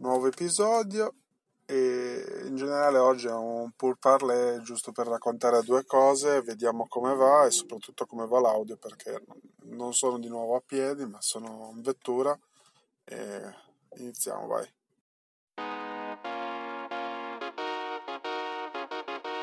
nuovo episodio e in generale oggi è un pur parler giusto per raccontare due cose, vediamo come va e soprattutto come va l'audio perché non sono di nuovo a piedi ma sono in vettura e iniziamo vai.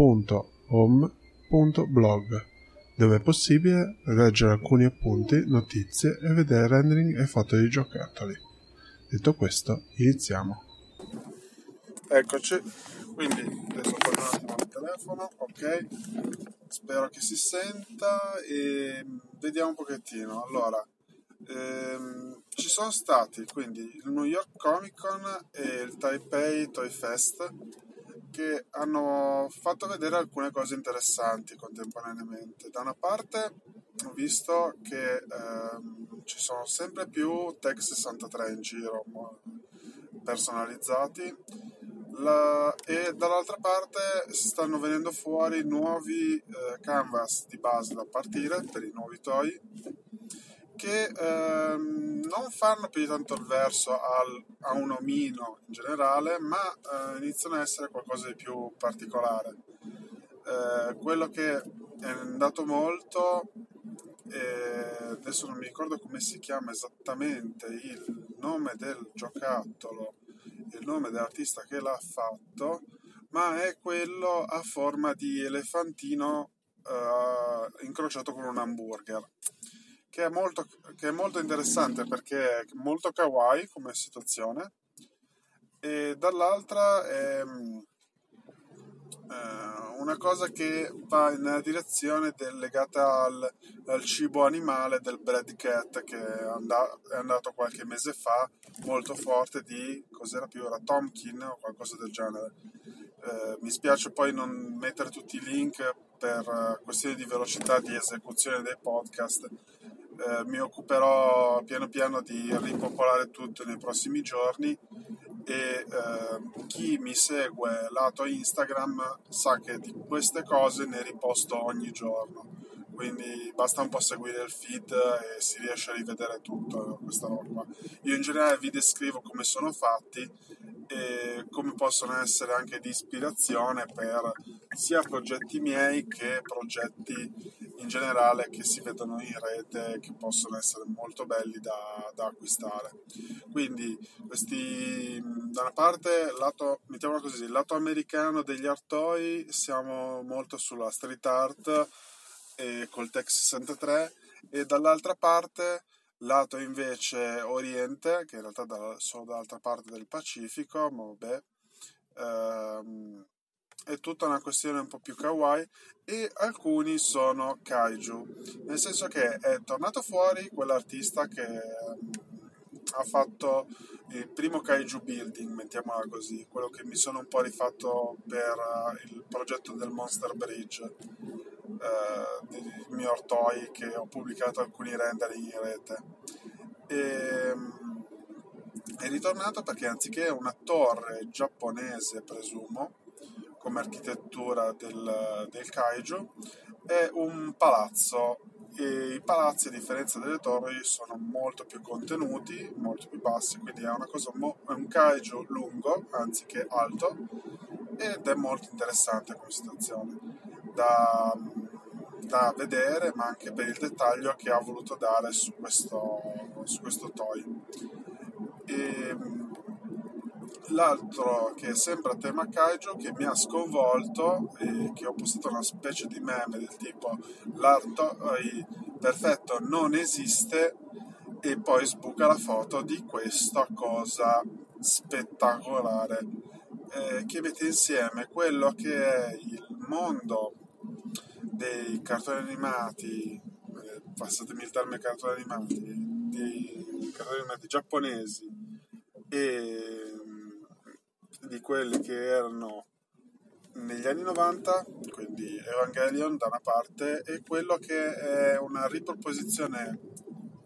thepixelchips.home.blog dove è possibile leggere alcuni appunti, notizie e vedere rendering e foto di giocattoli. Detto questo, iniziamo. Eccoci, quindi adesso torno un attimo al telefono, ok, spero che si senta e vediamo un pochettino. Allora, ehm, ci sono stati quindi il New York Comic Con e il Taipei Toy Fest che hanno fatto vedere alcune cose interessanti contemporaneamente. Da una parte ho visto che ehm, ci sono sempre più Tech 63 in giro personalizzati la, e dall'altra parte stanno venendo fuori nuovi eh, canvas di base da partire per i nuovi toy che ehm, non fanno più di tanto il verso al, a un omino in generale, ma eh, iniziano a essere qualcosa di più particolare. Eh, quello che è andato molto, eh, adesso non mi ricordo come si chiama esattamente il nome del giocattolo, il nome dell'artista che l'ha fatto, ma è quello a forma di elefantino eh, incrociato con un hamburger che è molto, che è molto interessante perché è molto kawaii come situazione e dall'altra è eh, una cosa che va nella direzione del, legata al, al, cibo animale del Brad Cat che è, and- è, andato qualche mese fa molto forte di cos'era più era Tomkin o qualcosa del genere. Eh, mi spiace poi non mettere tutti i link per uh, questioni di velocità di esecuzione dei podcast eh, mi occuperò piano piano di ripopolare tutto nei prossimi giorni e eh, chi mi segue lato Instagram sa che di queste cose ne riposto ogni giorno. Quindi basta un po' seguire il feed e si riesce a rivedere tutto questa roba. Io in generale vi descrivo come sono fatti e come possono essere anche di ispirazione per sia progetti miei che progetti in generale che si vedono in rete che possono essere molto belli da, da acquistare. Quindi questi da una parte lato mettiamola così lato americano degli artoi siamo molto sulla street art e col Tech 63 e dall'altra parte lato invece oriente, che in realtà da, sono dall'altra parte del Pacifico, ma vabbè, ehm, è tutta una questione un po' più kawaii e alcuni sono kaiju, nel senso che è tornato fuori quell'artista che ehm, ha fatto il primo kaiju building, mettiamola così, quello che mi sono un po' rifatto per uh, il progetto del Monster Bridge eh, del mio Ortoi che ho pubblicato alcuni render in rete. E, mm, è ritornato perché anziché una torre giapponese, presumo, come architettura del, del kaiju, è un palazzo e i palazzi a differenza delle torri sono molto più contenuti, molto più bassi, quindi è mo- è un kaiju lungo anziché alto ed è molto interessante come situazione da, da vedere, ma anche per il dettaglio che ha voluto dare su questo, su questo toy. E, l'altro che sembra tema kaiju che mi ha sconvolto e che ho postato una specie di meme del tipo l'art perfetto non esiste e poi sbuca la foto di questa cosa spettacolare. Eh, che mette insieme quello che è il mondo dei cartoni animati, eh, passatemi il termine cartoni animati, dei cartoni animati giapponesi e, quelli che erano negli anni 90, quindi Evangelion da una parte, e quello che è una riproposizione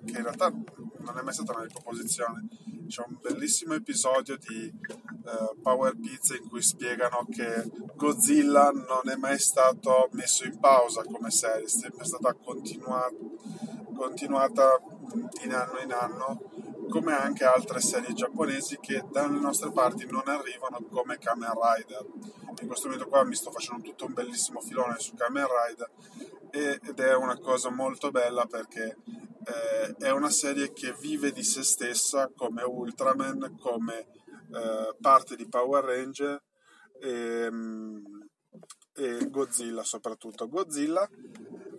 che in realtà non è mai stata una riproposizione. C'è un bellissimo episodio di uh, Power Pizza in cui spiegano che Godzilla non è mai stato messo in pausa come serie, è sempre stata continuata, continuata in anno in anno come anche altre serie giapponesi che dalle nostre parti non arrivano come Kamen Rider. In questo momento qua mi sto facendo tutto un bellissimo filone su Kamen Rider ed è una cosa molto bella perché eh, è una serie che vive di se stessa come Ultraman, come eh, parte di Power Ranger e, ehm, e Godzilla soprattutto. Godzilla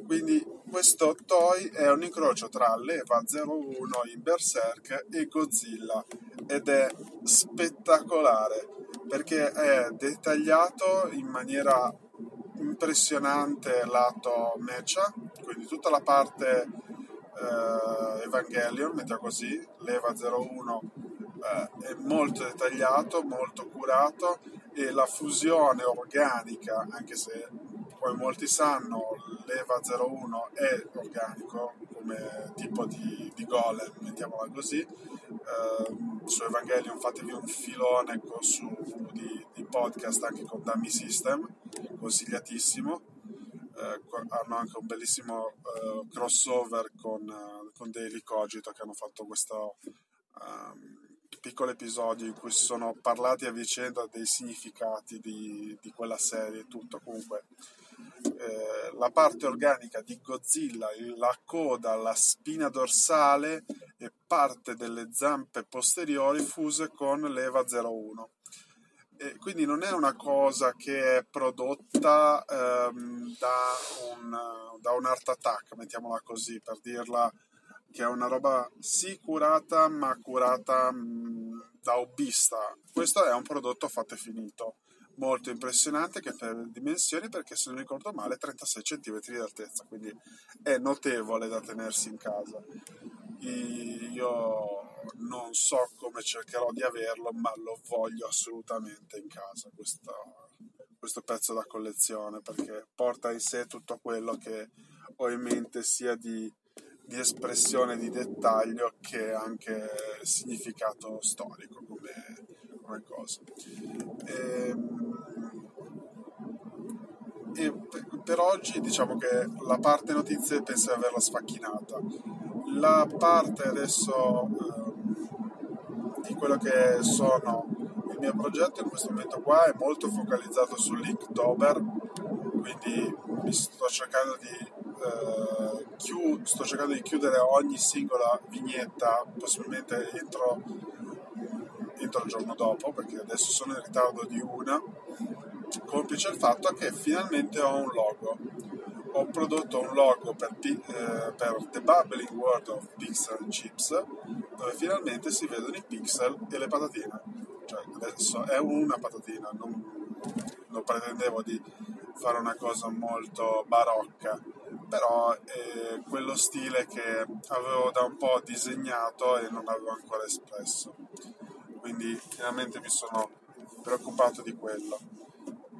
quindi questo toy è un incrocio tra l'Eva 01 in Berserk e Godzilla ed è spettacolare perché è dettagliato in maniera impressionante lato mecha, quindi tutta la parte eh, Evangelion, mettiamo così, l'Eva 01 eh, è molto dettagliato, molto curato e la fusione organica, anche se come molti sanno l'EVA 01 è organico come tipo di, di golem, mettiamola così. Eh, su Evangelion fatevi un filone su, di, di, podcast anche con Dummy System, consigliatissimo. Eh, hanno anche un bellissimo eh, crossover con, con Daily Cogito che hanno fatto questo um, piccolo episodio in cui si sono parlati a vicenda dei significati di, di quella serie e tutto. Comunque eh, la parte organica di Godzilla, la coda, la spina dorsale e parte delle zampe posteriori fuse con l'EVA 01. E quindi non è una cosa che è prodotta ehm, da, un, da un art attack, mettiamola così, per dirla che è una roba sì curata, ma curata mh, da hobbista. Questo è un prodotto fatto e finito molto impressionante che per dimensioni perché se non ricordo male 36 cm di altezza quindi è notevole da tenersi in casa. Io non so come cercherò di averlo ma lo voglio assolutamente in casa questo, questo pezzo da collezione perché porta in sé tutto quello che ho in mente sia di, di espressione di dettaglio che anche significato storico come, come cosa. E, ehm, e per oggi diciamo che la parte notizie penso di averla sfacchinata. La parte adesso eh, di quello che sono il mio progetto in questo momento qua è molto focalizzato su Linktober, quindi mi sto cercando di Uh, chiu- sto cercando di chiudere ogni singola vignetta possibilmente entro entro il giorno dopo, perché adesso sono in ritardo di una, complice il fatto che finalmente ho un logo. Ho prodotto un logo per, eh, per The Bubbling World of Pixel Chips, dove finalmente si vedono i pixel e le patatine. Cioè, adesso è una patatina, non, non pretendevo di fare una cosa molto barocca, però è quello stile che avevo da un po' disegnato e non avevo ancora espresso quindi finalmente mi sono preoccupato di quello.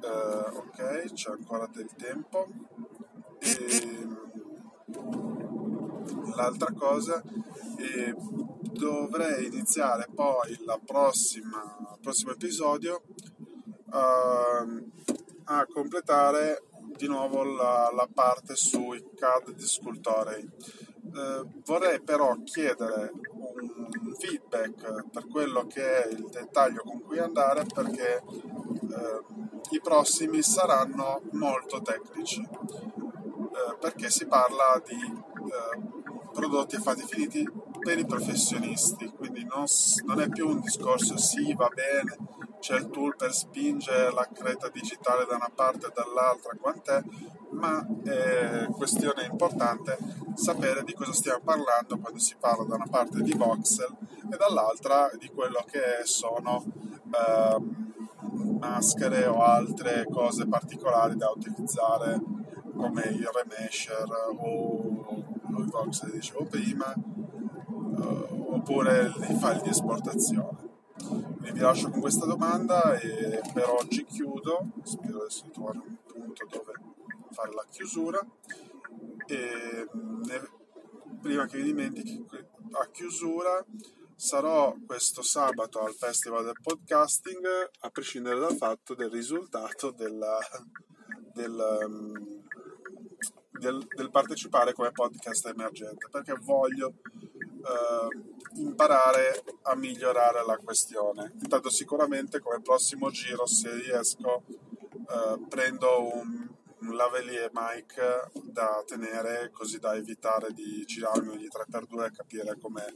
Uh, ok, c'è ancora del tempo. E l'altra cosa è dovrei iniziare poi il prossimo episodio uh, a completare di nuovo la, la parte sui CAD di Sculptorei. Uh, vorrei però chiedere feedback per quello che è il dettaglio con cui andare perché eh, i prossimi saranno molto tecnici eh, perché si parla di eh, prodotti e fatti finiti per i professionisti quindi non, non è più un discorso sì va bene c'è il tool per spingere la creta digitale da una parte e dall'altra quant'è? Ma è questione importante sapere di cosa stiamo parlando quando si parla da una parte di voxel e dall'altra di quello che sono eh, maschere o altre cose particolari da utilizzare come il remesher o i voxel dicevo prima eh, oppure i file di esportazione quindi vi lascio con questa domanda e per oggi chiudo, spero di trovare un punto dove fare la chiusura. E ne, prima che vi dimentichi a chiusura sarò questo sabato al Festival del Podcasting a prescindere dal fatto del risultato della, del, um, del, del, partecipare come podcast emergente perché voglio uh, imparare a migliorare la questione intanto sicuramente come prossimo giro se riesco uh, prendo un un lavalier mic da tenere così da evitare di girarmi ogni 3x2 e capire com'è,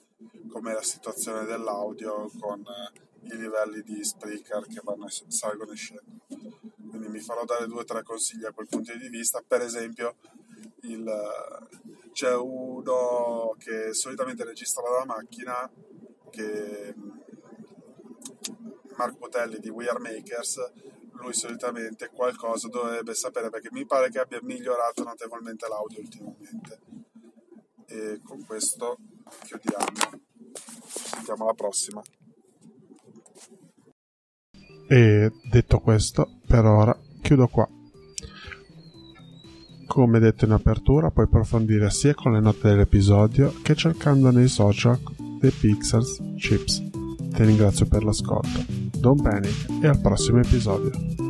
com'è la situazione dell'audio con i livelli di speaker che vanno salgono e scendono. Quindi mi farò dare due o tre consigli a quel punto di vista. Per esempio, il, c'è uno che solitamente registra la macchina che Mark Botelli di We Are Makers lui solitamente qualcosa dovrebbe sapere perché mi pare che abbia migliorato notevolmente l'audio ultimamente. E con questo chiudiamo. Ci sentiamo alla prossima. E detto questo, per ora chiudo qua. Come detto in apertura, puoi approfondire sia con le note dell'episodio che cercando nei social dei Pixels Chips. Ti ringrazio per l'ascolto. Don't panic e al prossimo episodio.